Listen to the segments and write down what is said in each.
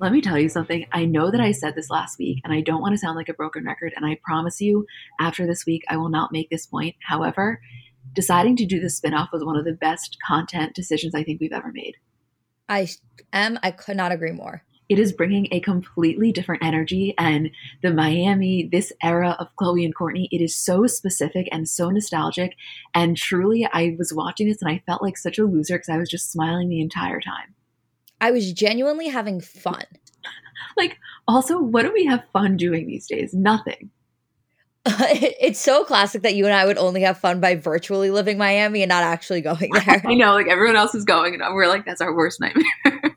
Let me tell you something. I know that I said this last week, and I don't want to sound like a broken record. And I promise you, after this week, I will not make this point. However, deciding to do the spinoff was one of the best content decisions I think we've ever made. I am, I could not agree more. It is bringing a completely different energy and the Miami, this era of Khloe and Kourtney, it is so specific and so nostalgic. And truly, I was watching this and I felt like such a loser because I was just smiling the entire time. I was genuinely having fun. like, also, what do we have fun doing these days? Nothing. it's so classic that you and I would only have fun by virtually living Miami and not actually going there. I know, like everyone else is going, and we're like, that's our worst nightmare.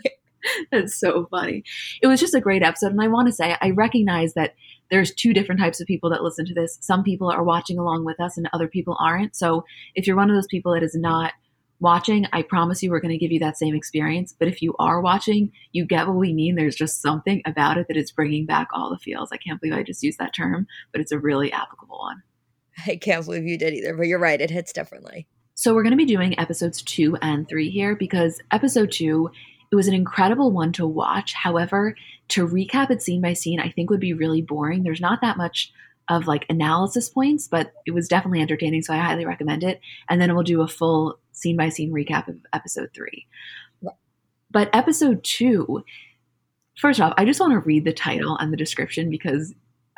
that's so funny. It was just a great episode, and I want to say I recognize that there's two different types of people that listen to this. Some people are watching along with us, and other people aren't. So if you're one of those people that is not watching, I promise you we're going to give you that same experience. But if you are watching, you get what we mean. There's just something about it that is bringing back all the feels. I can't believe I just used that term, but it's a really applicable one. I can't believe you did either, but you're right. It hits differently. So we're going to be doing episodes two and three here because episode two, it was an incredible one to watch. However, to recap it scene by scene, I think would be really boring. There's not that much of like analysis points, but it was definitely entertaining. So I highly recommend it. And then we'll do a full scene by scene recap of episode three. But episode two, first off, I just want to read the title and the description because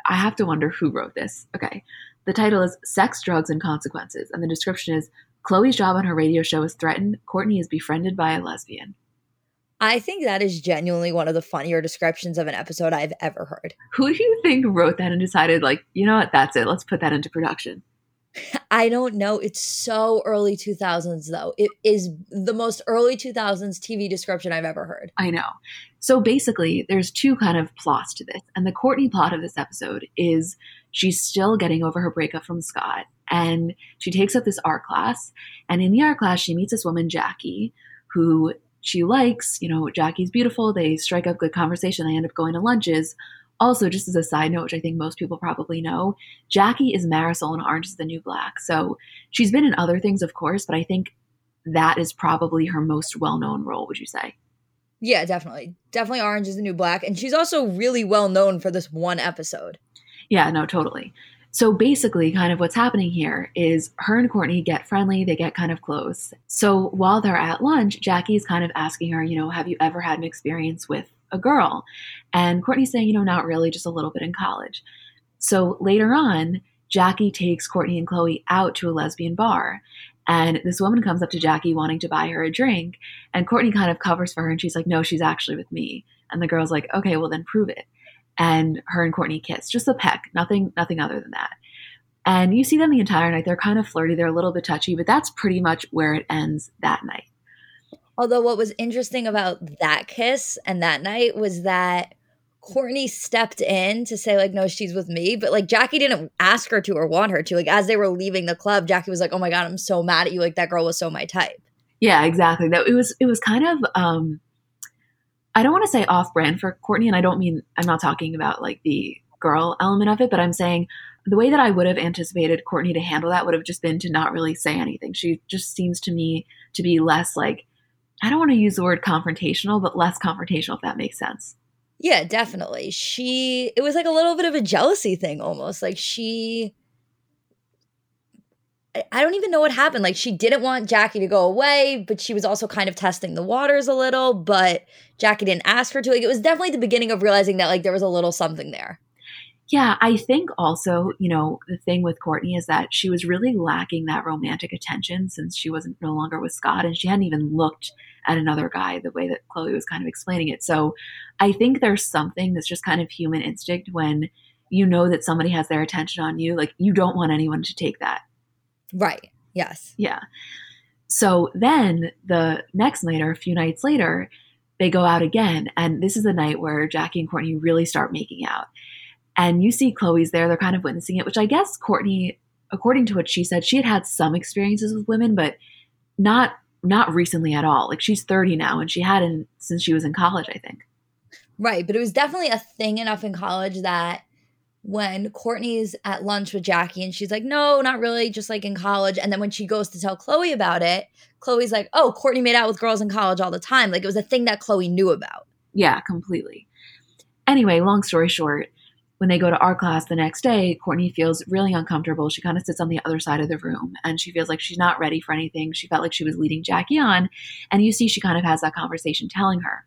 I have to wonder who wrote this. Okay. The title is Sex, Drugs, and Consequences. And the description is Khloe's job on her radio show is threatened. Kourtney is befriended by a lesbian. I think that is genuinely one of the funnier descriptions of an episode I've ever heard. Who do you think wrote that and decided, like, you know what, that's it, let's put that into production? I don't know. It's so early 2000s, though. It is the most early 2000s TV description I've ever heard. I know. So basically, there's two kind of plots to this. And the Kourtney plot of this episode is she's still getting over her breakup from Scott. And she takes up this art class. And in the art class, she meets this woman, Jackie, who she likes. You know, Jackie's beautiful. They strike up good conversation. They end up going to lunches. Also, just as a side note, which I think most people probably know, Jackie is Marisol and Orange is the New Black. So she's been in other things, of course, but I think that is probably her most well known role, would you say? Yeah, definitely. Definitely Orange is the New Black. And she's also really well known for this one episode. Yeah, no, totally. So basically, kind of what's happening here is her and Kourtney get friendly, they get kind of close. So while they're at lunch, Jackie's kind of asking her, you know, have you ever had an experience with a girl. And Kourtney's saying, you know, not really, just a little bit in college. So later on, Jackie takes Kourtney and Khloe out to a lesbian bar. And this woman comes up to Jackie wanting to buy her a drink. And Kourtney kind of covers for her and she's like, no, she's actually with me. And the girl's like, okay, well then prove it. And her and Kourtney kiss, just a peck, nothing, nothing other than that. And you see them the entire night. They're kind of flirty, they're a little bit touchy, but that's pretty much where it ends that night. Although, what was interesting about that kiss and that night was that Kourtney stepped in to say, like, no, she's with me. But like, Jackie didn't ask her to or want her to. Like, as they were leaving the club, Jackie was like, oh my God, I'm so mad at you. Like, that girl was so my type. Yeah, exactly. That it was, it was kind of, um, I don't want to say off brand for Kourtney, And I don't mean, I'm not talking about like the girl element of it, but I'm saying the way that I would have anticipated Kourtney to handle that would have just been to not really say anything. She just seems to me to be less like, I don't want to use the word confrontational, but less confrontational, if that makes sense. Yeah, definitely. She, it was like a little bit of a jealousy thing almost. Like she, I don't even know what happened. Like she didn't want Jackie to go away, but she was also kind of testing the waters a little. But Jackie didn't ask her to. Like it was definitely the beginning of realizing that like there was a little something there. Yeah, I think also, you know, the thing with Kourtney is that she was really lacking that romantic attention since she wasn't no longer with Scott and she hadn't even looked at another guy the way that Khloe was kind of explaining it. So I think there's something that's just kind of human instinct when you know that somebody has their attention on you. Like you don't want anyone to take that. Right. Yes. Yeah. So then the next night or a few nights later, they go out again. And this is the night where Jackie and Kourtney really start making out. And you see Khloe's there, they're kind of witnessing it, which I guess Kourtney, according to what she said, she had had some experiences with women, but not not recently at all. Like she's 30 now and she hadn't since she was in college, I think. Right, but it was definitely a thing enough in college that when Kourtney's at lunch with Jackie and she's like, no, not really, just like in college. And then when she goes to tell Khloe about it, Khloe's like, oh, Kourtney made out with girls in college all the time. Like it was a thing that Khloe knew about. Yeah, completely. Anyway, long story short, when they go to our class the next day, Kourtney feels really uncomfortable. She kind of sits on the other side of the room and she feels like she's not ready for anything. She felt like she was leading Jackie on. And you see, she kind of has that conversation telling her.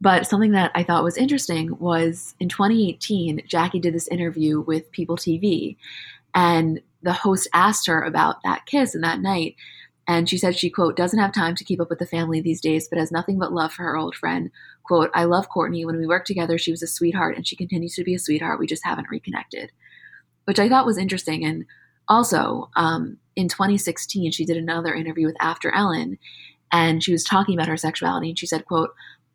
But something that I thought was interesting was in 2018, Jackie did this interview with People TV. And the host asked her about that kiss and that night. And she said she, quote, doesn't have time to keep up with the family these days, but has nothing but love for her old friend. Quote, I love Kourtney. When we worked together, she was a sweetheart and she continues to be a sweetheart. We just haven't reconnected, which I thought was interesting. And also, um, in 2016, she did another interview with After Ellen and she was talking about her sexuality. And she said, quote,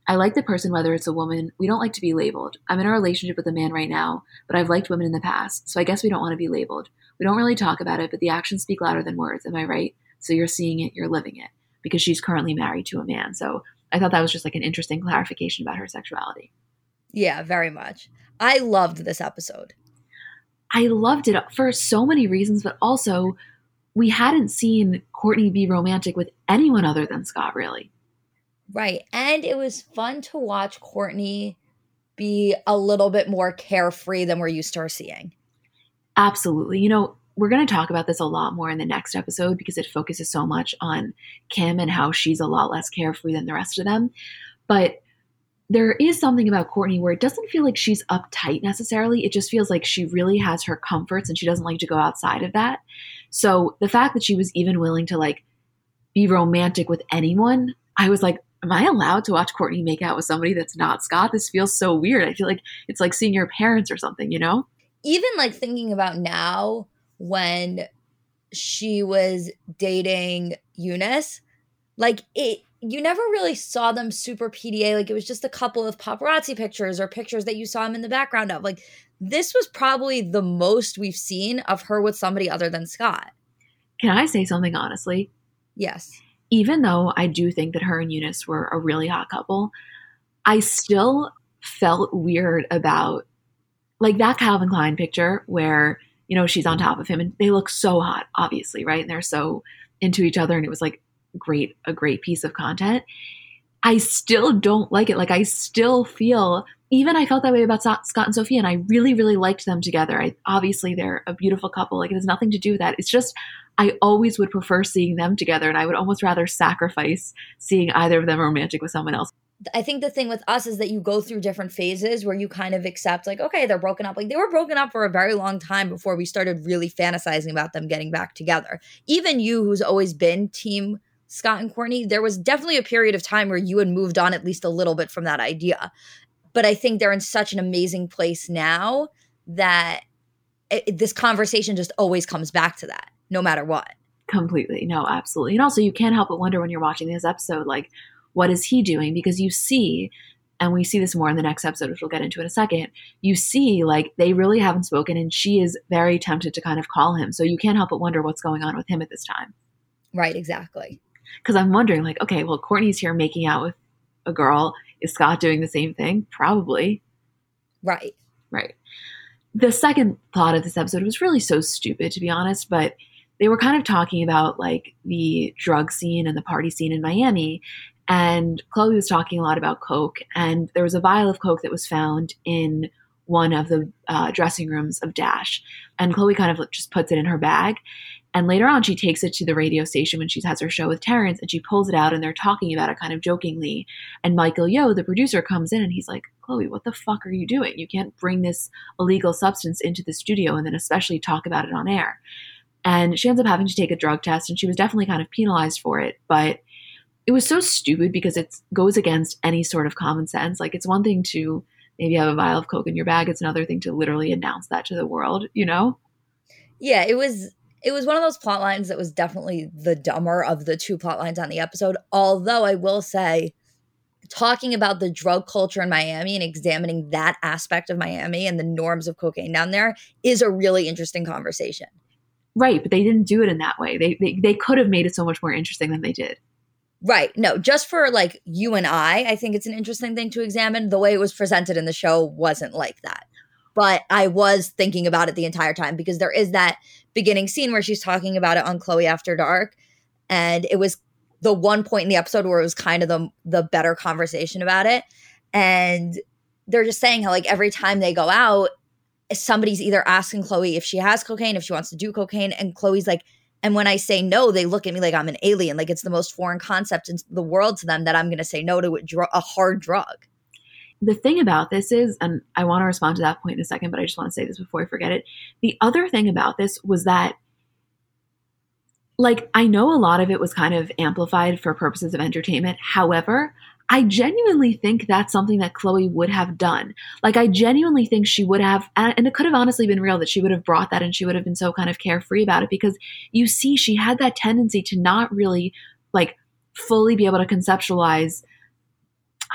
I like the person whether it's a woman. We don't like to be labeled. I'm in a relationship with a man right now, but I've liked women in the past. So I guess we don't want to be labeled. We don't really talk about it, but the actions speak louder than words. Am I right? So you're seeing it, you're living it because she's currently married to a man. So I thought that was just like an interesting clarification about her sexuality. Yeah, very much. I loved this episode. I loved it for so many reasons, but also we hadn't seen Kourtney be romantic with anyone other than Scott, really. Right. And it was fun to watch Kourtney be a little bit more carefree than we're used to her seeing. Absolutely. You know, we're going to talk about this a lot more in the next episode because it focuses so much on Kim and how she's a lot less carefree than the rest of them. But there is something about Kourtney where it doesn't feel like she's uptight necessarily. It just feels like she really has her comforts and she doesn't like to go outside of that. So the fact that she was even willing to like be romantic with anyone, I was like, am I allowed to watch Kourtney make out with somebody that's not Scott? This feels so weird. I feel like it's like seeing your parents or something, you know? Even like thinking about now, when she was dating Younes, Like it you never really saw them super PDA. Like it was just a couple of paparazzi pictures or pictures that you saw him in the background of. Like this was probably the most we've seen of her with somebody other than Scott. Can I say something honestly? Yes. Even though I do think that her and Younes were a really hot couple, I still felt weird about like that Calvin Klein picture where you know, she's on top of him and they look so hot, obviously, right? And they're so into each other and it was like great, a great piece of content. I still don't like it. Like I still feel even I felt that way about Scott and Sofia and I really, really liked them together. I obviously they're a beautiful couple. Like it has nothing to do with that. It's just I always would prefer seeing them together and I would almost rather sacrifice seeing either of them romantic with someone else. I think the thing with us is that you go through different phases where you kind of accept, like, okay, they're broken up. Like, they were broken up for a very long time before we started really fantasizing about them getting back together. Even you, who's always been team Scott and Kourtney, there was definitely a period of time where you had moved on at least a little bit from that idea. But I think they're in such an amazing place now that it, this conversation just always comes back to that, no matter what. Completely. No, absolutely. And also, you can't help but wonder when you're watching this episode, like, what is he doing? Because you see, and we see this more in the next episode, which we'll get into in a second. You see, like, they really haven't spoken, and she is very tempted to kind of call him. So you can't help but wonder what's going on with him at this time. Right, exactly. Because I'm wondering, like, okay, well, Kourtney's here making out with a girl. Is Scott doing the same thing? Probably. Right. Right. The second plot of this episode was really so stupid, to be honest, but they were kind of talking about like the drug scene and the party scene in Miami. And Khloe was talking a lot about Coke, and there was a vial of Coke that was found in one of the uh, dressing rooms of Dash. And Khloe kind of just puts it in her bag. And later on, she takes it to the radio station when she has her show with Terrence and she pulls it out and they're talking about it kind of jokingly. And Michael Yo, the producer, comes in and he's like, Khloe, what the fuck are you doing? You can't bring this illegal substance into the studio and then especially talk about it on air. And she ends up having to take a drug test and she was definitely kind of penalized for it. But it was so stupid because it goes against any sort of common sense. Like, it's one thing to maybe have a vial of Coke in your bag, it's another thing to literally announce that to the world, you know? Yeah, it was it was one of those plot lines that was definitely the dumber of the two plot lines on the episode. Although I will say, talking about the drug culture in Miami and examining that aspect of Miami and the norms of cocaine down there is a really interesting conversation. Right, but they didn't do it in that way. They, they they could have made it so much more interesting than they did. Right. No, just for like you and I, I think it's an interesting thing to examine. The way it was presented in the show wasn't like that but I was thinking about it the entire time because there is that beginning scene where she's talking about it on Khloe After Dark. And it was the one point in the episode where it was kind of the the better conversation about it. And they're just saying how like every time they go out, somebody's either asking Khloe if she has cocaine, if she wants to do cocaine, and Khloe's like, and when I say no, they look at me like I'm an alien, like it's the most foreign concept in the world to them that I'm going to say no to a, a hard drug the thing about this is, and I want to respond to that point in a second, but I just want to say this before I forget it. The other thing about this was that, like, I know a lot of it was kind of amplified for purposes of entertainment. However, I genuinely think that's something that Khloe would have done. Like, I genuinely think she would have, and it could have honestly been real that she would have brought that and she would have been so kind of carefree about it because you see, she had that tendency to not really, like, fully be able to conceptualize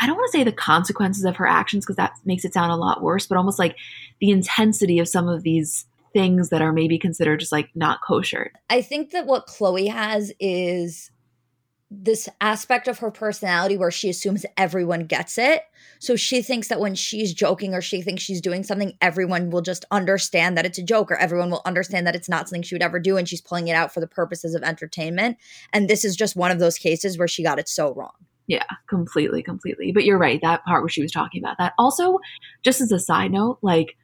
I don't want to say the consequences of her actions because that makes it sound a lot worse, but almost like the intensity of some of these things that are maybe considered just like not kosher. I think that what Khloe has is this aspect of her personality where she assumes everyone gets it. So she thinks that when she's joking or she thinks she's doing something, everyone will just understand that it's a joke or everyone will understand that it's not something she would ever do and she's pulling it out for the purposes of entertainment. And this is just one of those cases where she got it so wrong. Yeah, completely, completely. But you're right, that part where she was talking about that. Also, just as a side note, like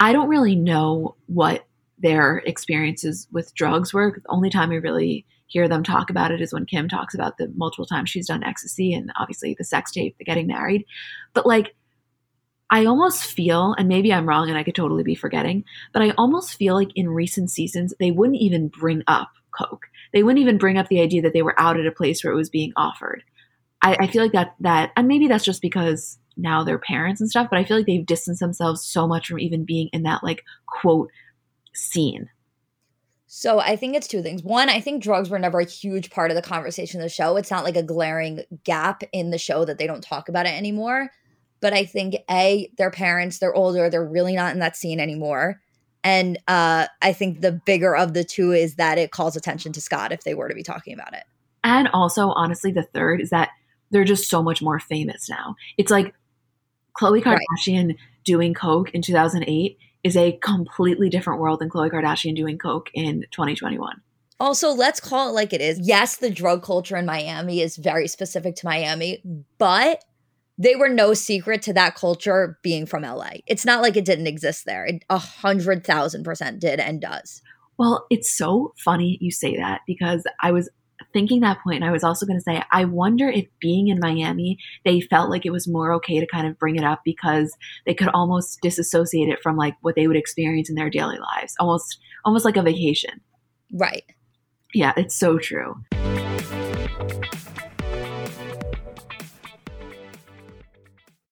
I don't really know what their experiences with drugs were. The only time we really hear them talk about it is when Kim talks about the multiple times she's done ecstasy and obviously the sex tape, the getting married. But like I almost feel, and maybe I'm wrong and I could totally be forgetting, but I almost feel like in recent seasons, they wouldn't even bring up Coke. They wouldn't even bring up the idea that they were out at a place where it was being offered. I, I feel like that that and maybe that's just because now they're parents and stuff, but I feel like they've distanced themselves so much from even being in that like quote scene. So I think it's two things. One, I think drugs were never a huge part of the conversation of the show. It's not like a glaring gap in the show that they don't talk about it anymore. But I think A, their parents, they're older, they're really not in that scene anymore. And uh, I think the bigger of the two is that it calls attention to Scott if they were to be talking about it. And also, honestly, the third is that they're just so much more famous now. It's like Khloe Kardashian right. doing Coke in 2008 is a completely different world than Khloe Kardashian doing Coke in 2021. Also, let's call it like it is. Yes, the drug culture in Miami is very specific to Miami, but they were no secret to that culture being from LA. It's not like it didn't exist there. It a hundred thousand percent did and does. Well, it's so funny you say that because I was thinking that point, I was also going to say, I wonder if being in Miami, they felt like it was more okay to kind of bring it up because they could almost disassociate it from like what they would experience in their daily lives, almost, almost like a vacation. Right. Yeah, it's so true.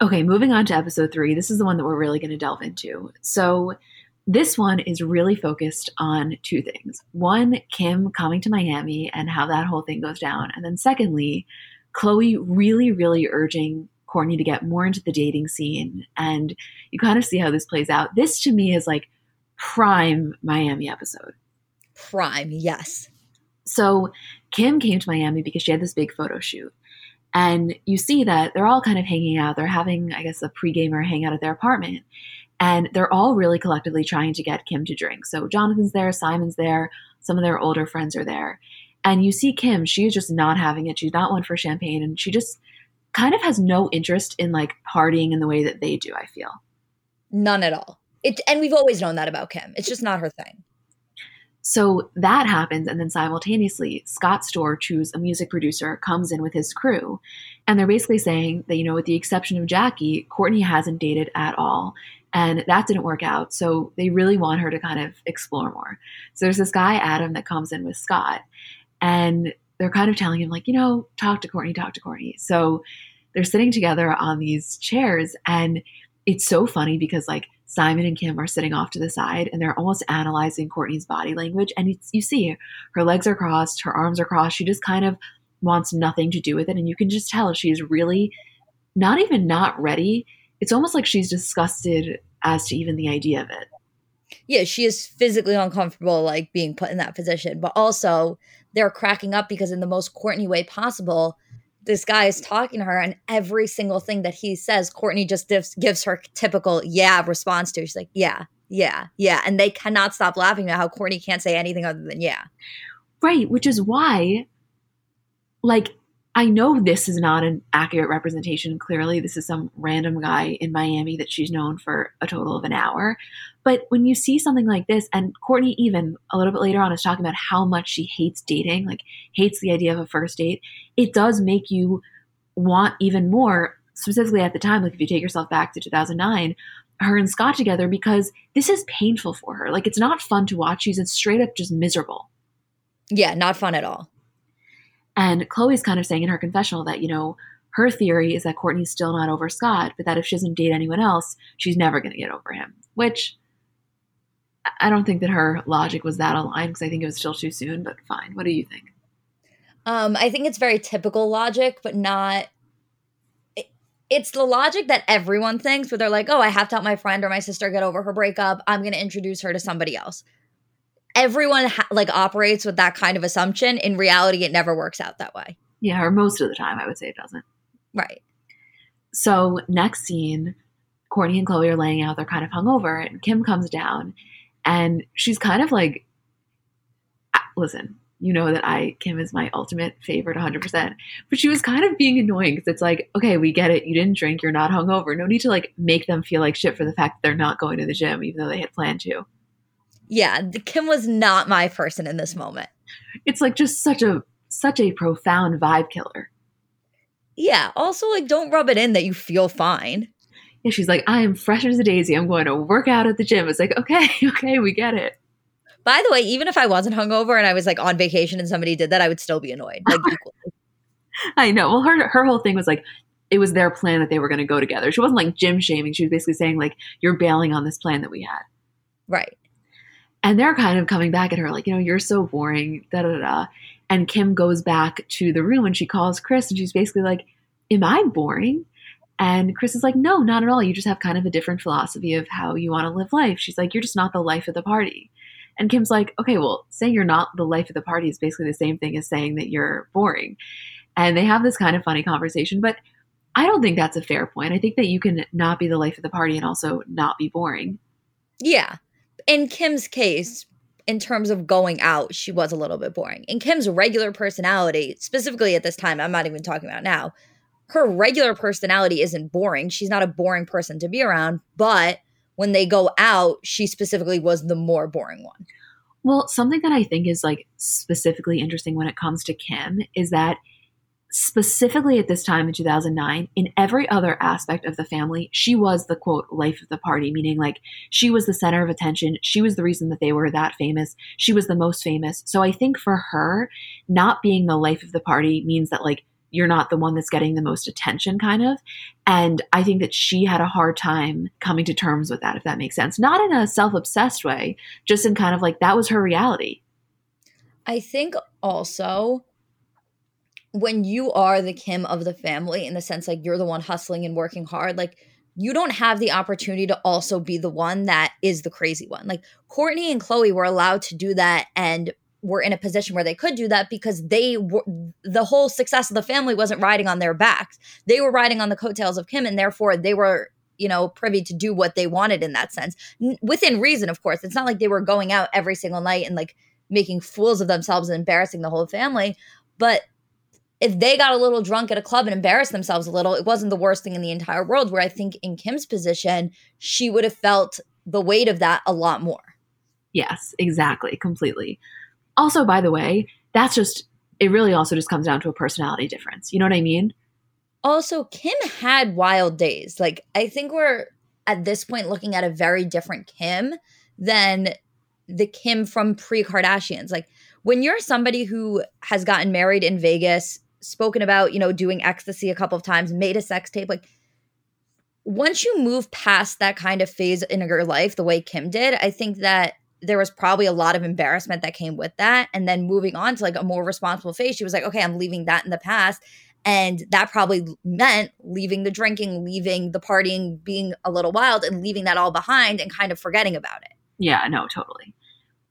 Okay, moving on to episode three. This is the one that we're really going to delve into. So, this one is really focused on two things. One, Kim coming to Miami and how that whole thing goes down. And then, secondly, Khloe really, really urging Kourtney to get more into the dating scene. And you kind of see how this plays out. This to me is like prime Miami episode. Prime, yes. So Kim came to Miami because she had this big photo shoot. And you see that they're all kind of hanging out. They're having, I guess, a pre-gamer hangout at their apartment. And they're all really collectively trying to get Kim to drink. So Jonathan's there, Simon's there, some of their older friends are there. And you see Kim, she's just not having it. She's not one for champagne. And she just kind of has no interest in like partying in the way that they do, I feel. None at all. It, and we've always known that about Kim. It's just not her thing. So that happens. And then simultaneously, Scott Storch, who's a music producer, comes in with his crew. And they're basically saying that, you know, with the exception of Jackie, Kourtney hasn't dated at all. And that didn't work out. So they really want her to kind of explore more. So there's this guy, Adam, that comes in with Scott. And they're kind of telling him, like, you know, talk to Kourtney, talk to Kourtney. So they're sitting together on these chairs. And it's so funny because, like, Simon and Kim are sitting off to the side and they're almost analyzing Kourtney's body language. And you see her legs are crossed, her arms are crossed. She just kind of wants nothing to do with it. And you can just tell she's really not even not ready. It's almost like she's disgusted as to even the idea of it. Yeah, she is physically uncomfortable, like being put in that position. But also, they're cracking up because, in the most Kourtney way possible, this guy is talking to her, and every single thing that he says, Kourtney just gives, gives her typical yeah response to. She's like, yeah, yeah, yeah. And they cannot stop laughing at how Kourtney can't say anything other than yeah. Right, which is why, like, I know this is not an accurate representation. Clearly, this is some random guy in Miami that she's known for a total of an hour. But when you see something like this, and Kourtney, even a little bit later on, is talking about how much she hates dating, like hates the idea of a first date, it does make you want even more, specifically at the time. Like if you take yourself back to 2009, her and Scott together, because this is painful for her. Like it's not fun to watch. She's straight up just miserable. Yeah, not fun at all. And Khloe's kind of saying in her confessional that, you know, her theory is that Kourtney's still not over Scott, but that if she doesn't date anyone else, she's never going to get over him. Which I don't think that her logic was that aligned because I think it was still too soon, but fine. What do you think? Um, I think it's very typical logic, but not. it's the logic that everyone thinks, where they're like, oh, I have to help my friend or my sister get over her breakup. I'm going to introduce her to somebody else everyone ha- like operates with that kind of assumption. In reality, it never works out that way. Yeah, or most of the time, I would say it doesn't. Right. So next scene, Kourtney and Khloe are laying out. They're kind of hungover, and Kim comes down, and she's kind of like, "Listen, you know that I Kim is my ultimate favorite, 100." percent But she was kind of being annoying because it's like, okay, we get it. You didn't drink. You're not hungover. No need to like make them feel like shit for the fact that they're not going to the gym, even though they had planned to yeah, Kim was not my person in this moment. It's like just such a such a profound vibe killer. Yeah. Also, like, don't rub it in that you feel fine. Yeah, she's like, I am fresh as a daisy. I'm going to work out at the gym. It's like, okay, okay, we get it. By the way, even if I wasn't hungover and I was like on vacation and somebody did that, I would still be annoyed. Like. I know. Well, her her whole thing was like it was their plan that they were going to go together. She wasn't like gym shaming. She was basically saying like you're bailing on this plan that we had. Right. And they're kind of coming back at her like, you know, you're so boring, da da da. And Kim goes back to the room and she calls Chris and she's basically like, Am I boring? And Chris is like, No, not at all. You just have kind of a different philosophy of how you want to live life. She's like, You're just not the life of the party. And Kim's like, Okay, well, saying you're not the life of the party is basically the same thing as saying that you're boring. And they have this kind of funny conversation, but I don't think that's a fair point. I think that you can not be the life of the party and also not be boring. Yeah. In Kim's case, in terms of going out, she was a little bit boring. In Kim's regular personality, specifically at this time, I'm not even talking about now, her regular personality isn't boring. She's not a boring person to be around, but when they go out, she specifically was the more boring one. Well, something that I think is like specifically interesting when it comes to Kim is that specifically at this time in 2009, in every other aspect of the family, she was the quote life of the party, meaning like she was the center of attention. She was the reason that they were that famous. She was the most famous. So I think for her, not being the life of the party means that like you're not the one that's getting the most attention, kind of. And I think that she had a hard time coming to terms with that, if that makes sense. Not in a self obsessed way, just in kind of like that was her reality. I think also when you are the Kim of the family, in the sense like you're the one hustling and working hard, like you don't have the opportunity to also be the one that is the crazy one. Like Kourtney and Khloe were allowed to do that and were in a position where they could do that because they were the whole success of the family wasn't riding on their backs. They were riding on the coattails of Kim and therefore they were you know privy to do what they wanted in that sense N- within reason of course it's not like they were going out every single night and like making fools of themselves and embarrassing the whole family but if they got a little drunk at a club and embarrassed themselves a little, it wasn't the worst thing in the entire world. Where I think in Kim's position, she would have felt the weight of that a lot more. Yes, exactly, completely. Also, by the way, that's just, it really also just comes down to a personality difference. You know what I mean? Also, Kim had wild days. Like, I think we're at this point looking at a very different Kim than the Kim from pre Kardashians. Like, when you're somebody who has gotten married in Vegas, spoken about, you know, doing ecstasy a couple of times, made a sex tape. Like once you move past that kind of phase in your life, the way Kim did, I think that there was probably a lot of embarrassment that came with that. And then moving on to like a more responsible phase, she was like, okay, I'm leaving that in the past. And that probably meant leaving the drinking, leaving the partying, being a little wild, and leaving that all behind and kind of forgetting about it. Yeah, no, totally.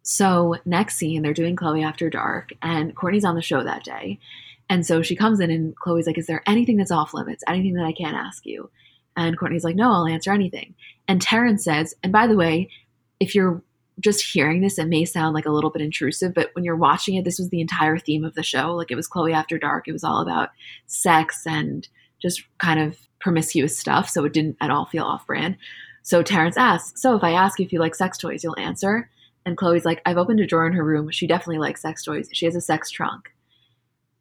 So, next scene, they're doing Khloe After Dark, and Kourtney's on the show that day. And so she comes in and Khloe's like, Is there anything that's off limits? Anything that I can't ask you? And Kourtney's like, No, I'll answer anything. And Terrance says, And by the way, if you're just hearing this, it may sound like a little bit intrusive, but when you're watching it, this was the entire theme of the show. Like it was Khloe After Dark. It was all about sex and just kind of promiscuous stuff. So it didn't at all feel off brand. So Terrance asks, So if I ask if you like sex toys, you'll answer? And Khloe's like, I've opened a drawer in her room. She definitely likes sex toys. She has a sex trunk.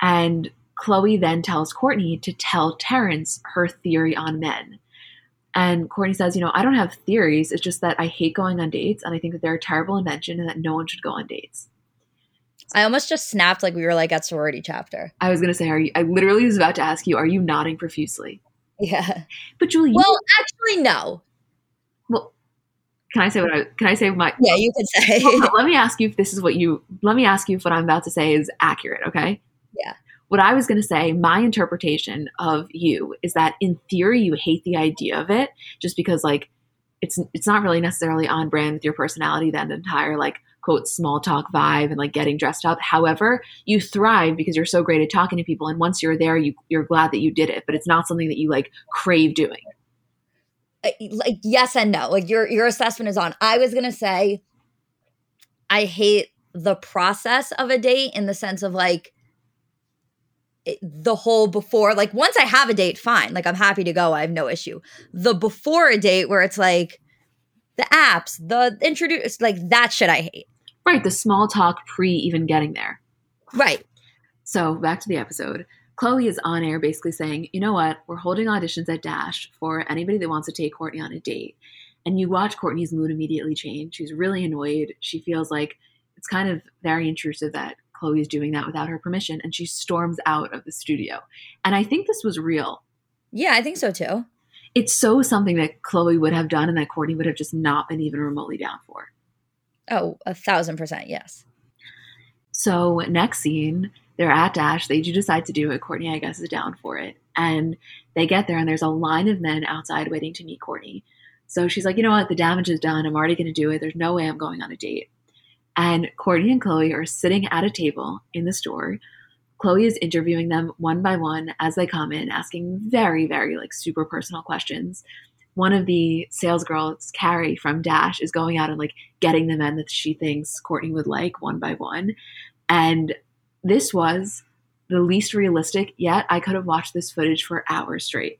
And Khloe then tells Kourtney to tell Terrence her theory on men. And Kourtney says, You know, I don't have theories. It's just that I hate going on dates and I think that they're a terrible invention and that no one should go on dates. I almost just snapped like we were like at sorority chapter. I was going to say, Are you, I literally was about to ask you, Are you nodding profusely? Yeah. But Julie, well, you, actually, no. Well, can I say what I can I say my Yeah, you could say. let me ask you if this is what you let me ask you if what I'm about to say is accurate, okay? What I was going to say, my interpretation of you is that in theory you hate the idea of it just because like it's it's not really necessarily on brand with your personality that entire like quote small talk vibe and like getting dressed up. However, you thrive because you're so great at talking to people and once you're there you you're glad that you did it, but it's not something that you like crave doing. Like yes and no. Like your your assessment is on. I was going to say I hate the process of a date in the sense of like the whole before like once i have a date fine. Like i'm happy to go i have no issue. The before a date where it's like the apps the introduce like that shit i hate. Right the small talk pre even getting there. Right. So back to the episode. Khloe is on air basically saying you know what? We're holding auditions at dash for anybody that wants to take Kourtney on a date. And you watch Kourtney's mood immediately change. She's really annoyed. She feels like it's kind of very intrusive that Khloe is doing that without her permission, and she storms out of the studio. And I think this was real. Yeah, I think so too. It's so something that Khloe would have done and that Kourtney would have just not been even remotely down for. Oh, a thousand percent, yes. So next scene, they're at Dash. They do decide to do it. Kourtney, I guess, is down for it. And they get there, and there's a line of men outside waiting to meet Kourtney. So she's like, you know what? The damage is done. I'm already going to do it. There's no way I'm going on a date. And Kourtney and Khloe are sitting at a table in the store. Khloe is interviewing them one by one as they come in, asking very, very like super personal questions. One of the sales girls, Carrie from Dash, is going out and like getting the men that she thinks Kourtney would like one by one. And this was the least realistic, yet I could have watched this footage for hours straight.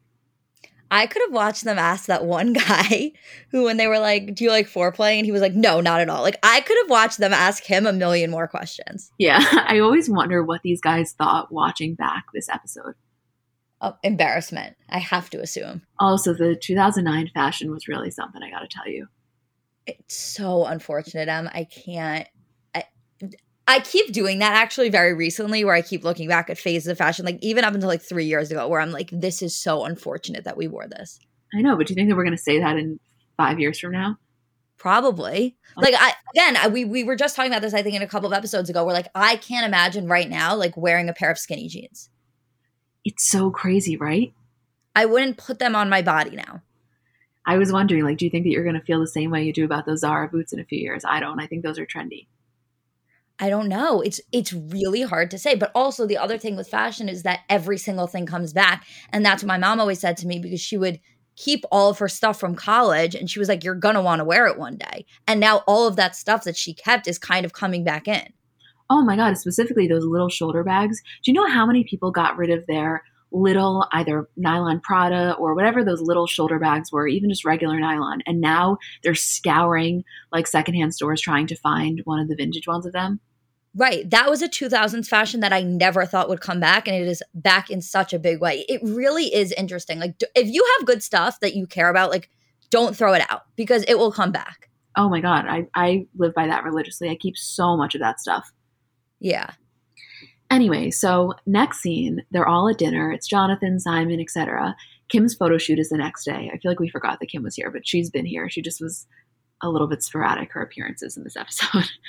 I could have watched them ask that one guy who, when they were like, Do you like foreplay? And he was like, No, not at all. Like, I could have watched them ask him a million more questions. Yeah. I always wonder what these guys thought watching back this episode. Oh, embarrassment. I have to assume. Also, the 2009 fashion was really something, I gotta tell you. It's so unfortunate, Em. I can't. I, I keep doing that actually very recently where I keep looking back at phases of fashion, like even up until like three years ago, where I'm like, this is so unfortunate that we wore this. I know, but do you think that we're going to say that in five years from now? Probably. Oh. Like I again, I, we we were just talking about this. I think in a couple of episodes ago, where like I can't imagine right now like wearing a pair of skinny jeans. It's so crazy, right? I wouldn't put them on my body now. I was wondering, like, do you think that you're going to feel the same way you do about those Zara boots in a few years? I don't. I think those are trendy. I don't know. It's it's really hard to say. But also the other thing with fashion is that every single thing comes back. And that's what my mom always said to me because she would keep all of her stuff from college and she was like, You're gonna want to wear it one day. And now all of that stuff that she kept is kind of coming back in. Oh my god, specifically those little shoulder bags. Do you know how many people got rid of their little either nylon Prada or whatever those little shoulder bags were, even just regular nylon. And now they're scouring like secondhand stores trying to find one of the vintage ones of them. Right. That was a 2000s fashion that I never thought would come back. And it is back in such a big way. It really is interesting. Like, if you have good stuff that you care about, like, don't throw it out because it will come back. Oh my God. I, I live by that religiously. I keep so much of that stuff. Yeah. Anyway, so next scene, they're all at dinner. It's Jonathan, Simon, etc. Kim's photo shoot is the next day. I feel like we forgot that Kim was here, but she's been here. She just was a little bit sporadic her appearances in this episode.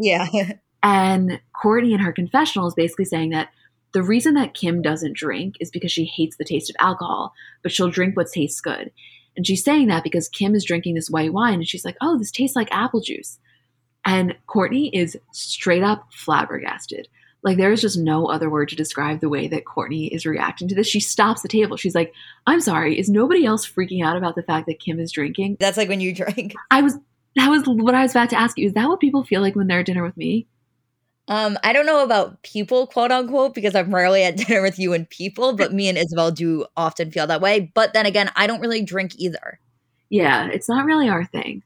Yeah. and Kourtney in her confessional is basically saying that the reason that Kim doesn't drink is because she hates the taste of alcohol, but she'll drink what tastes good. And she's saying that because Kim is drinking this white wine and she's like, oh, this tastes like apple juice. And Kourtney is straight up flabbergasted. Like there is just no other word to describe the way that Kourtney is reacting to this. She stops the table. She's like, "I'm sorry, is nobody else freaking out about the fact that Kim is drinking?" That's like when you drink. I was that was what I was about to ask you. Is that what people feel like when they're at dinner with me? Um, I don't know about people, quote unquote, because I'm rarely at dinner with you and people, but me and Isabel do often feel that way. But then again, I don't really drink either. Yeah, it's not really our thing.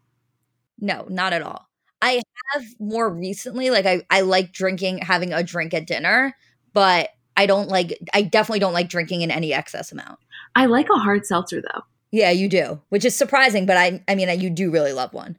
No, not at all. I have more recently, like I, I like drinking, having a drink at dinner, but I don't like, I definitely don't like drinking in any excess amount. I like a hard seltzer though. Yeah, you do, which is surprising, but I, I mean, you do really love one.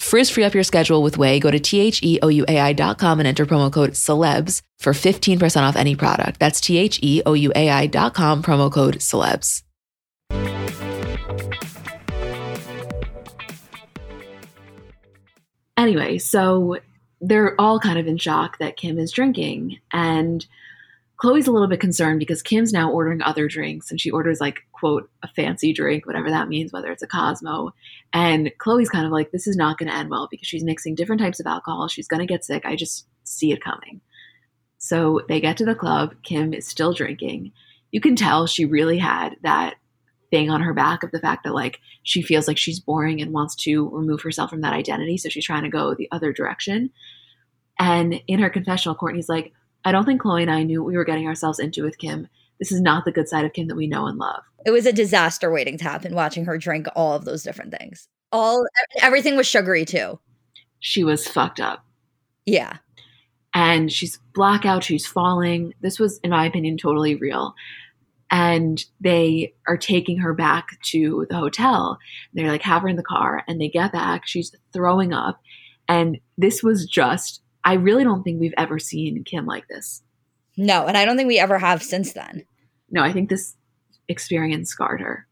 Frizz free up your schedule with Ouai. Go to T-H-E-O-U-A-I.com and enter promo code celebs for 15% off any product. That's T-H-E-O-U-A-I.com, promo code celebs. Anyway, so they're all kind of in shock that Kim is drinking. And Khloe's a little bit concerned because Kim's now ordering other drinks and she orders like quote a fancy drink, whatever that means, whether it's a Cosmo. And Khloe's kind of like, this is not going to end well because she's mixing different types of alcohol. She's going to get sick. I just see it coming. So they get to the club. Kim is still drinking. You can tell she really had that thing on her back of the fact that like she feels like she's boring and wants to remove herself from that identity. So she's trying to go the other direction. And in her confessional, Kourtney's like, I don't think Khloe and I knew what we were getting ourselves into with Kim. This is not the good side of Kim that we know and love. It was a disaster waiting to happen watching her drink all of those different things. All everything was sugary too. She was fucked up. Yeah. And she's blackout, she's falling. This was, in my opinion, totally real. And they are taking her back to the hotel. They're like, have her in the car. And they get back. She's throwing up. And this was just I really don't think we've ever seen Kim like this. No, and I don't think we ever have since then. No, I think this experience scarred her.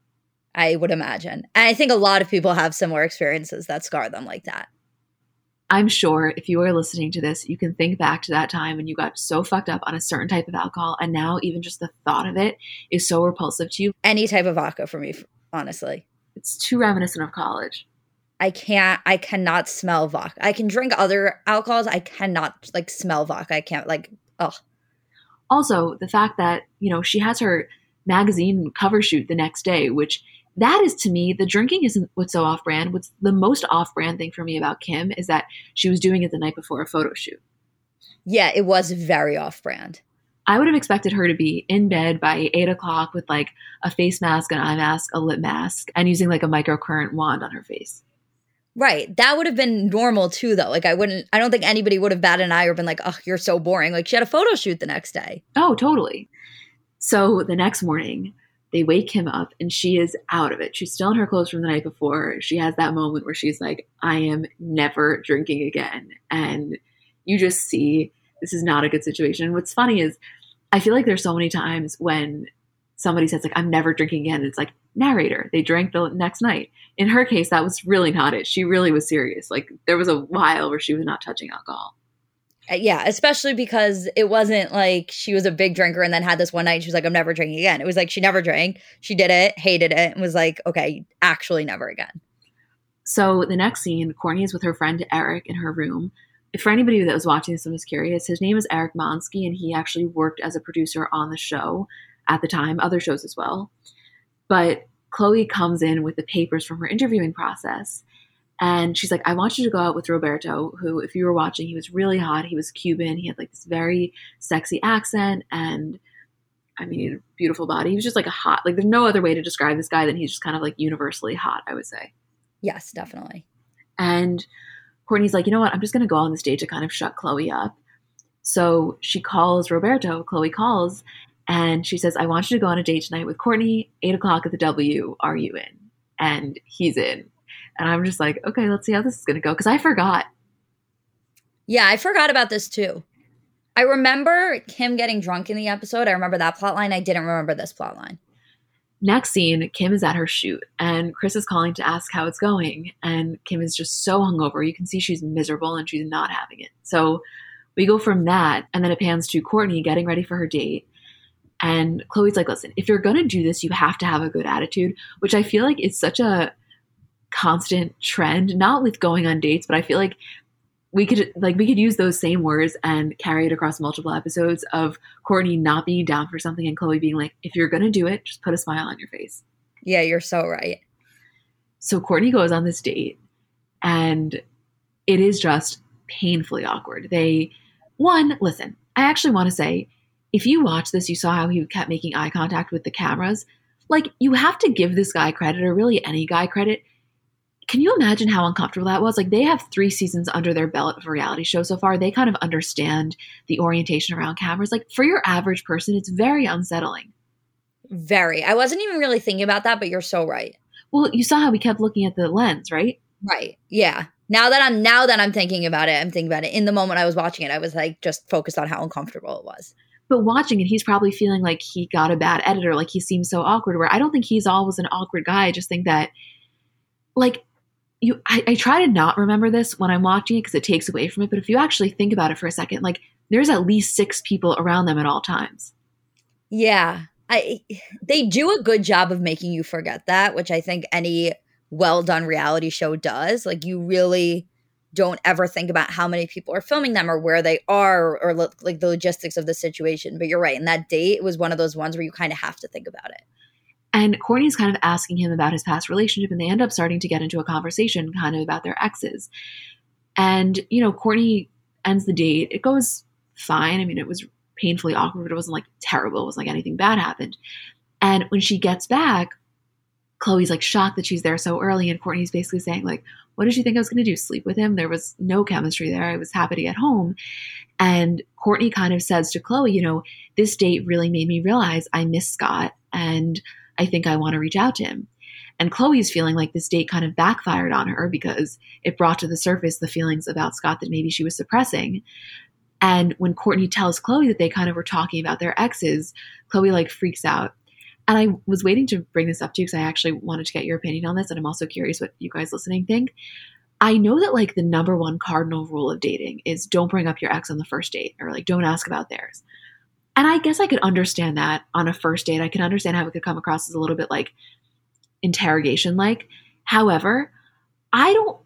I would imagine. And I think a lot of people have similar experiences that scar them like that. I'm sure if you are listening to this, you can think back to that time when you got so fucked up on a certain type of alcohol, and now even just the thought of it is so repulsive to you. Any type of vodka for me, honestly. It's too reminiscent of college. I can't I cannot smell vodka. I can drink other alcohols. I cannot like smell vodka. I can't like oh. Also, the fact that, you know, she has her magazine cover shoot the next day, which that is to me, the drinking isn't what's so off brand. What's the most off brand thing for me about Kim is that she was doing it the night before a photo shoot. Yeah, it was very off brand. I would have expected her to be in bed by eight o'clock with like a face mask, an eye mask, a lip mask, and using like a microcurrent wand on her face. Right. That would have been normal too, though. Like, I wouldn't, I don't think anybody would have batted an eye or been like, oh, you're so boring. Like, she had a photo shoot the next day. Oh, totally. So the next morning, they wake him up and she is out of it. She's still in her clothes from the night before. She has that moment where she's like, I am never drinking again. And you just see this is not a good situation. what's funny is, I feel like there's so many times when somebody says, like, I'm never drinking again. It's like, narrator. They drank the next night. In her case, that was really not it. She really was serious. Like there was a while where she was not touching alcohol. Uh, yeah, especially because it wasn't like she was a big drinker and then had this one night. She was like, I'm never drinking again. It was like she never drank. She did it, hated it, and was like, okay, actually never again. So the next scene, Kourtney is with her friend Eric in her room. For anybody that was watching this and was curious, his name is Eric Monsky, and he actually worked as a producer on the show at the time, other shows as well. But Khloe comes in with the papers from her interviewing process. And she's like, I want you to go out with Roberto, who, if you were watching, he was really hot. He was Cuban. He had like this very sexy accent and I mean, beautiful body. He was just like a hot, like, there's no other way to describe this guy than he's just kind of like universally hot, I would say. Yes, definitely. And Kourtney's like, you know what? I'm just going to go on the stage to kind of shut Khloe up. So she calls Roberto. Khloe calls and she says, I want you to go on a date tonight with Kourtney, eight o'clock at the W. Are you in? And he's in. And I'm just like, okay, let's see how this is going to go. Cause I forgot. Yeah, I forgot about this too. I remember Kim getting drunk in the episode. I remember that plot line. I didn't remember this plot line. Next scene, Kim is at her shoot and Chris is calling to ask how it's going. And Kim is just so hungover. You can see she's miserable and she's not having it. So we go from that and then it pans to Kourtney getting ready for her date and Khloe's like, listen, if you're going to do this, you have to have a good attitude, which I feel like is such a constant trend, not with going on dates, but I feel like we could like we could use those same words and carry it across multiple episodes of Kourtney not being down for something and Khloe being like, if you're gonna do it, just put a smile on your face. Yeah, you're so right. So Kourtney goes on this date and it is just painfully awkward. They one, listen, I actually want to say if you watch this, you saw how he kept making eye contact with the cameras. Like, you have to give this guy credit, or really any guy credit. Can you imagine how uncomfortable that was? Like, they have three seasons under their belt of a reality show so far. They kind of understand the orientation around cameras. Like, for your average person, it's very unsettling. Very. I wasn't even really thinking about that, but you're so right. Well, you saw how we kept looking at the lens, right? Right. Yeah. Now that I'm now that I'm thinking about it, I'm thinking about it. In the moment I was watching it, I was like just focused on how uncomfortable it was but watching it, he's probably feeling like he got a bad editor, like he seems so awkward. Where I don't think he's always an awkward guy. I just think that, like, you I, I try to not remember this when I'm watching it because it takes away from it. But if you actually think about it for a second, like there's at least six people around them at all times. Yeah. I they do a good job of making you forget that, which I think any well done reality show does. Like you really don't ever think about how many people are filming them or where they are or, lo- like the logistics of the situation. But you're right. And that date was one of those ones where you kind of have to think about it. And Kourtney's kind of asking him about his past relationship, and they end up starting to get into a conversation kind of about their exes. And, you know, Kourtney ends the date. It goes fine. I mean, it was painfully awkward, but it wasn't like terrible. It wasn't like anything bad happened. And when she gets back, Khloe's like shocked that she's there so early, and Kourtney's basically saying, like, what did you think I was going to do? Sleep with him? There was no chemistry there. I was happy to get home. And Kourtney kind of says to Khloe, you know, this date really made me realize I miss Scott and I think I want to reach out to him. And Khloé's feeling like this date kind of backfired on her because it brought to the surface the feelings about Scott that maybe she was suppressing. And when Kourtney tells Khloe that they kind of were talking about their exes, Khloe like freaks out and I was waiting to bring this up to you because I actually wanted to get your opinion on this, and I'm also curious what you guys listening think. I know that like the number one cardinal rule of dating is don't bring up your ex on the first date or like don't ask about theirs. And I guess I could understand that on a first date. I can understand how it could come across as a little bit like interrogation like. However, I don't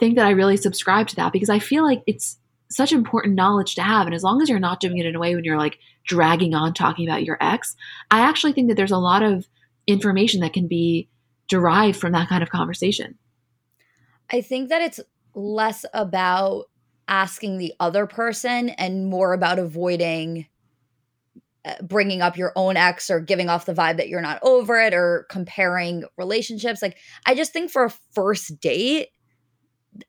think that I really subscribe to that because I feel like it's such important knowledge to have. And as long as you're not doing it in a way when you're like dragging on talking about your ex, I actually think that there's a lot of information that can be derived from that kind of conversation. I think that it's less about asking the other person and more about avoiding uh, bringing up your own ex or giving off the vibe that you're not over it or comparing relationships. Like, I just think for a first date,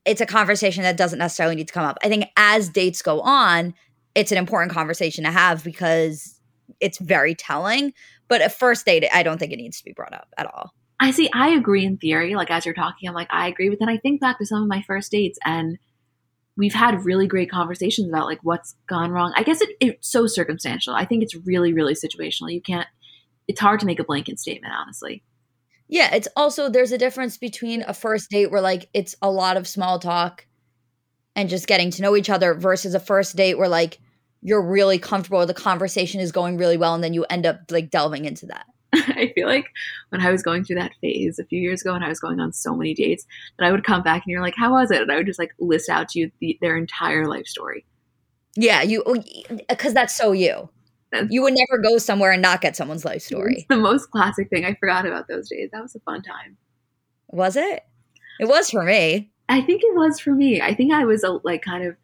it's a conversation that doesn't necessarily need to come up. I think as dates go on, it's an important conversation to have because it's very telling. But at first date, I don't think it needs to be brought up at all. I see. I agree in theory. Like as you're talking, I'm like, I agree. But then I think back to some of my first dates and we've had really great conversations about like what's gone wrong. I guess it, it's so circumstantial. I think it's really, really situational. You can't, it's hard to make a blanket statement, honestly. Yeah, it's also there's a difference between a first date where like it's a lot of small talk and just getting to know each other versus a first date where like you're really comfortable the conversation is going really well and then you end up like delving into that. I feel like when I was going through that phase a few years ago and I was going on so many dates that I would come back and you're like, how was it? And I would just like list out to you the, their entire life story. Yeah, you oh, because uh, that's so you you would never go somewhere and not get someone's life story. The most classic thing. I forgot about those days. That was a fun time. Was it? It was for me. I think it was for me. I think I was a, like kind of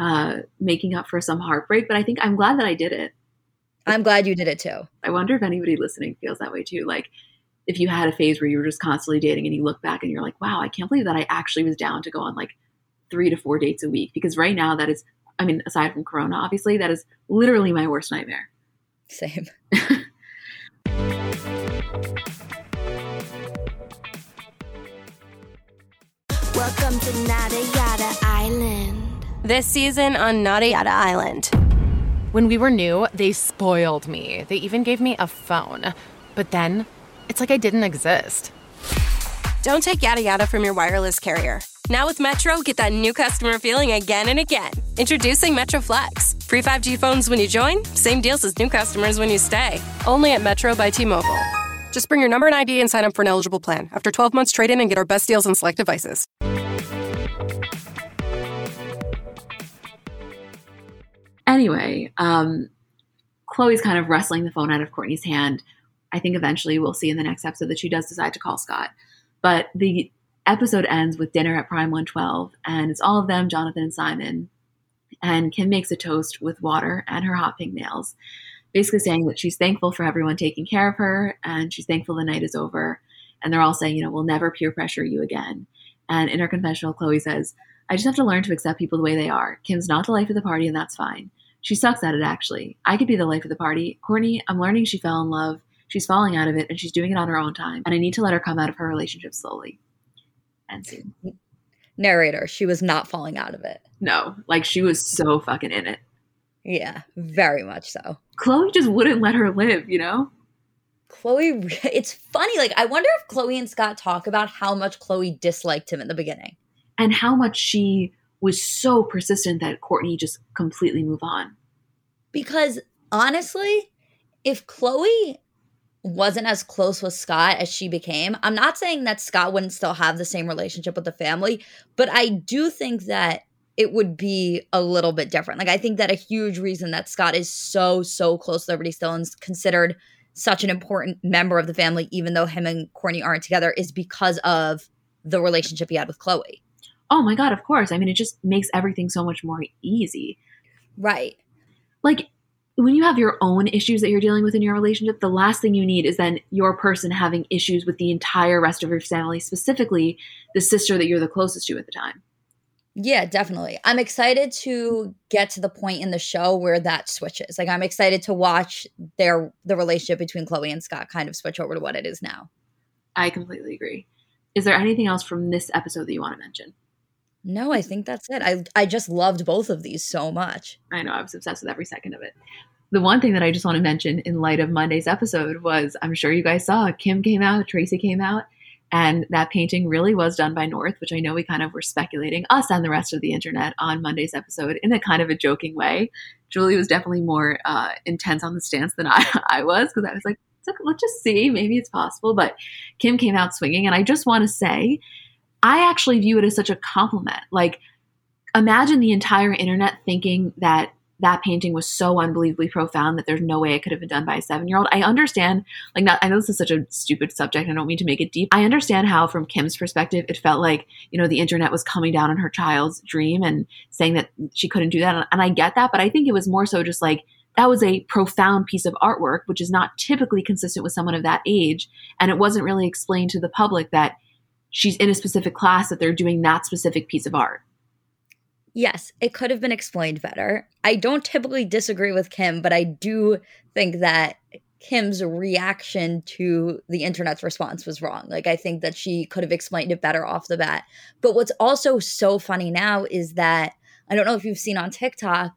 uh, making up for some heartbreak, but I think I'm glad that I did it. I'm glad you did it too. I wonder if anybody listening feels that way too. Like if you had a phase where you were just constantly dating and you look back and you're like, wow, I can't believe that I actually was down to go on like three to four dates a week. Because right now that is I mean, aside from Corona, obviously, that is literally my worst nightmare. Same. Welcome to Nada Yada Island. This season on Nada Yada Island. When we were new, they spoiled me. They even gave me a phone. But then, it's like I didn't exist. Don't take yada yada from your wireless carrier. Now with Metro, get that new customer feeling again and again. Introducing Metro Flex. Free 5G phones when you join, same deals as new customers when you stay. Only at Metro by T Mobile. Just bring your number and ID and sign up for an eligible plan. After 12 months, trade in and get our best deals on select devices. Anyway, um, Khloé's kind of wrestling the phone out of Kourtney's hand. I think eventually we'll see in the next episode that she does decide to call Scott. But the episode ends with dinner at Prime 112, and it's all of them, Jonathan and Simon. And Kim makes a toast with water and her hot pink nails, basically saying that she's thankful for everyone taking care of her and she's thankful the night is over. And they're all saying, you know, we'll never peer pressure you again. And in her confessional, Khloe says, I just have to learn to accept people the way they are. Kim's not the life of the party, and that's fine. She sucks at it, actually. I could be the life of the party. Kourtney, I'm learning she fell in love. She's falling out of it, and she's doing it on her own time. And I need to let her come out of her relationship slowly and soon. Narrator, she was not falling out of it. No, like she was so fucking in it. Yeah, very much so. Khloe just wouldn't let her live, you know? Khloe, it's funny. Like, I wonder if Khloe and Scott talk about how much Khloe disliked him in the beginning. And how much she was so persistent that Kourtney just completely move on. Because honestly, if Khloe wasn't as close with Scott as she became, I'm not saying that Scott wouldn't still have the same relationship with the family, but I do think that it would be a little bit different. Like I think that a huge reason that Scott is so so close to Liberty Still and considered such an important member of the family, even though him and Kourtney aren't together, is because of the relationship he had with Khloe. Oh my god, of course. I mean, it just makes everything so much more easy. Right. Like when you have your own issues that you're dealing with in your relationship, the last thing you need is then your person having issues with the entire rest of your family, specifically the sister that you're the closest to at the time. Yeah, definitely. I'm excited to get to the point in the show where that switches. Like I'm excited to watch their the relationship between Khloe and Scott kind of switch over to what it is now. I completely agree. Is there anything else from this episode that you want to mention? No, I think that's it. I I just loved both of these so much. I know I was obsessed with every second of it. The one thing that I just want to mention in light of Monday's episode was I'm sure you guys saw Kim came out, Tracy came out, and that painting really was done by North, which I know we kind of were speculating, us and the rest of the internet, on Monday's episode in a kind of a joking way. Julie was definitely more uh, intense on the stance than I, I was because I was like, let's just see, maybe it's possible. But Kim came out swinging, and I just want to say, I actually view it as such a compliment. Like, imagine the entire internet thinking that that painting was so unbelievably profound that there's no way it could have been done by a seven year old. I understand, like, not, I know this is such a stupid subject. I don't mean to make it deep. I understand how, from Kim's perspective, it felt like, you know, the internet was coming down on her child's dream and saying that she couldn't do that. And I get that, but I think it was more so just like, that was a profound piece of artwork, which is not typically consistent with someone of that age. And it wasn't really explained to the public that she's in a specific class, that they're doing that specific piece of art. Yes, it could have been explained better. I don't typically disagree with Kim, but I do think that Kim's reaction to the internet's response was wrong. Like, I think that she could have explained it better off the bat. But what's also so funny now is that I don't know if you've seen on TikTok,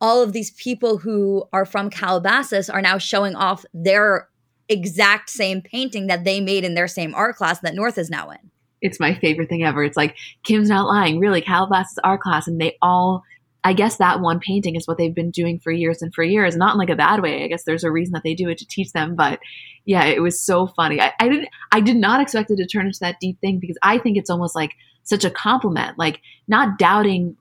all of these people who are from Calabasas are now showing off their exact same painting that they made in their same art class that North is now in it's my favorite thing ever. It's like Kim's not lying. Really, Calabasas is our class, and they all. I guess that one painting is what they've been doing for years and for years. Not in like a bad way. I guess there's a reason that they do it to teach them. But yeah, it was so funny. I, I didn't. I did not expect it to turn into that deep thing because I think it's almost like such a compliment. Like not doubting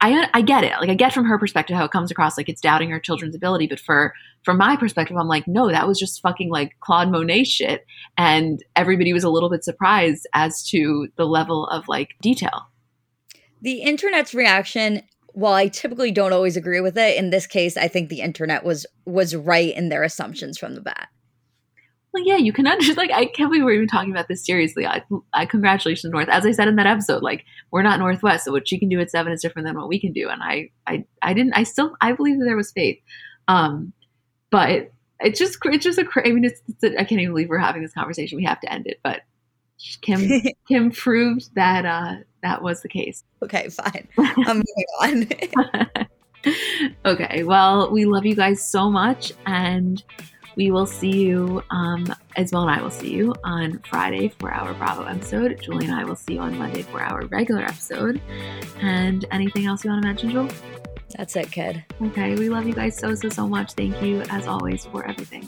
I I get it. Like I get from her perspective how it comes across like it's doubting her children's ability, but for from my perspective, I'm like, no, that was just fucking like Claude Monet shit, and everybody was a little bit surprised as to the level of like detail. The internet's reaction, while I typically don't always agree with it, in this case, I think the internet was was right in their assumptions from the bat well, yeah, you can understand. Like, I can't believe we're even talking about this seriously. I, I congratulations, North. As I said in that episode, like, we're not North West, so what she can do at seven is different than what we can do. And I, I, I didn't. I still, I believe that there was faith. Um, but it's just, it's just a. I mean, it's, it's a, I can't even believe we're having this conversation. We have to end it, but Kim, Kim proved that uh, that was the case. Okay, fine. I'm moving on. okay, well, we love you guys so much, and we will see you, um, Isabel and I will see you on Friday for our Bravo episode. Julie and I will see you on Monday for our regular episode. And anything else you want to mention, Julie? That's it, kid. Okay, we love you guys so, so, so much. Thank you, as always, for everything.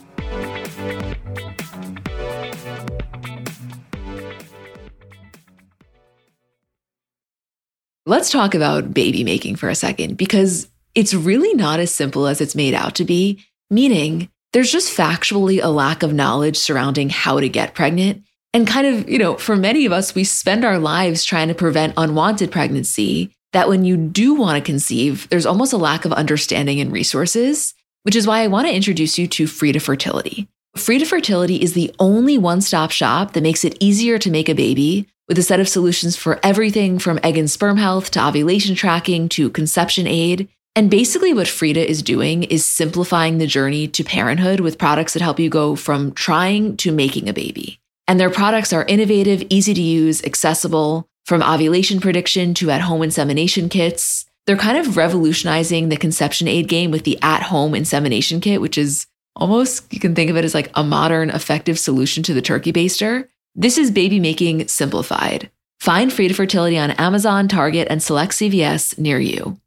Let's talk about baby making for a second because it's really not as simple as it's made out to be, meaning there's just factually a lack of knowledge surrounding how to get pregnant. And kind of, you know, for many of us, we spend our lives trying to prevent unwanted pregnancy. That when you do want to conceive, there's almost a lack of understanding and resources, which is why I want to introduce you to Frida Fertility. Frida Fertility is the only one stop shop that makes it easier to make a baby with a set of solutions for everything from egg and sperm health to ovulation tracking to conception aid. And basically, what Frida is doing is simplifying the journey to parenthood with products that help you go from trying to making a baby. And their products are innovative, easy to use, accessible, from ovulation prediction to at home insemination kits. They're kind of revolutionizing the conception aid game with the at home insemination kit, which is Almost you can think of it as like a modern, effective solution to the turkey baster. This is baby making simplified. Find Frida Fertility on Amazon, Target, and select CVS near you.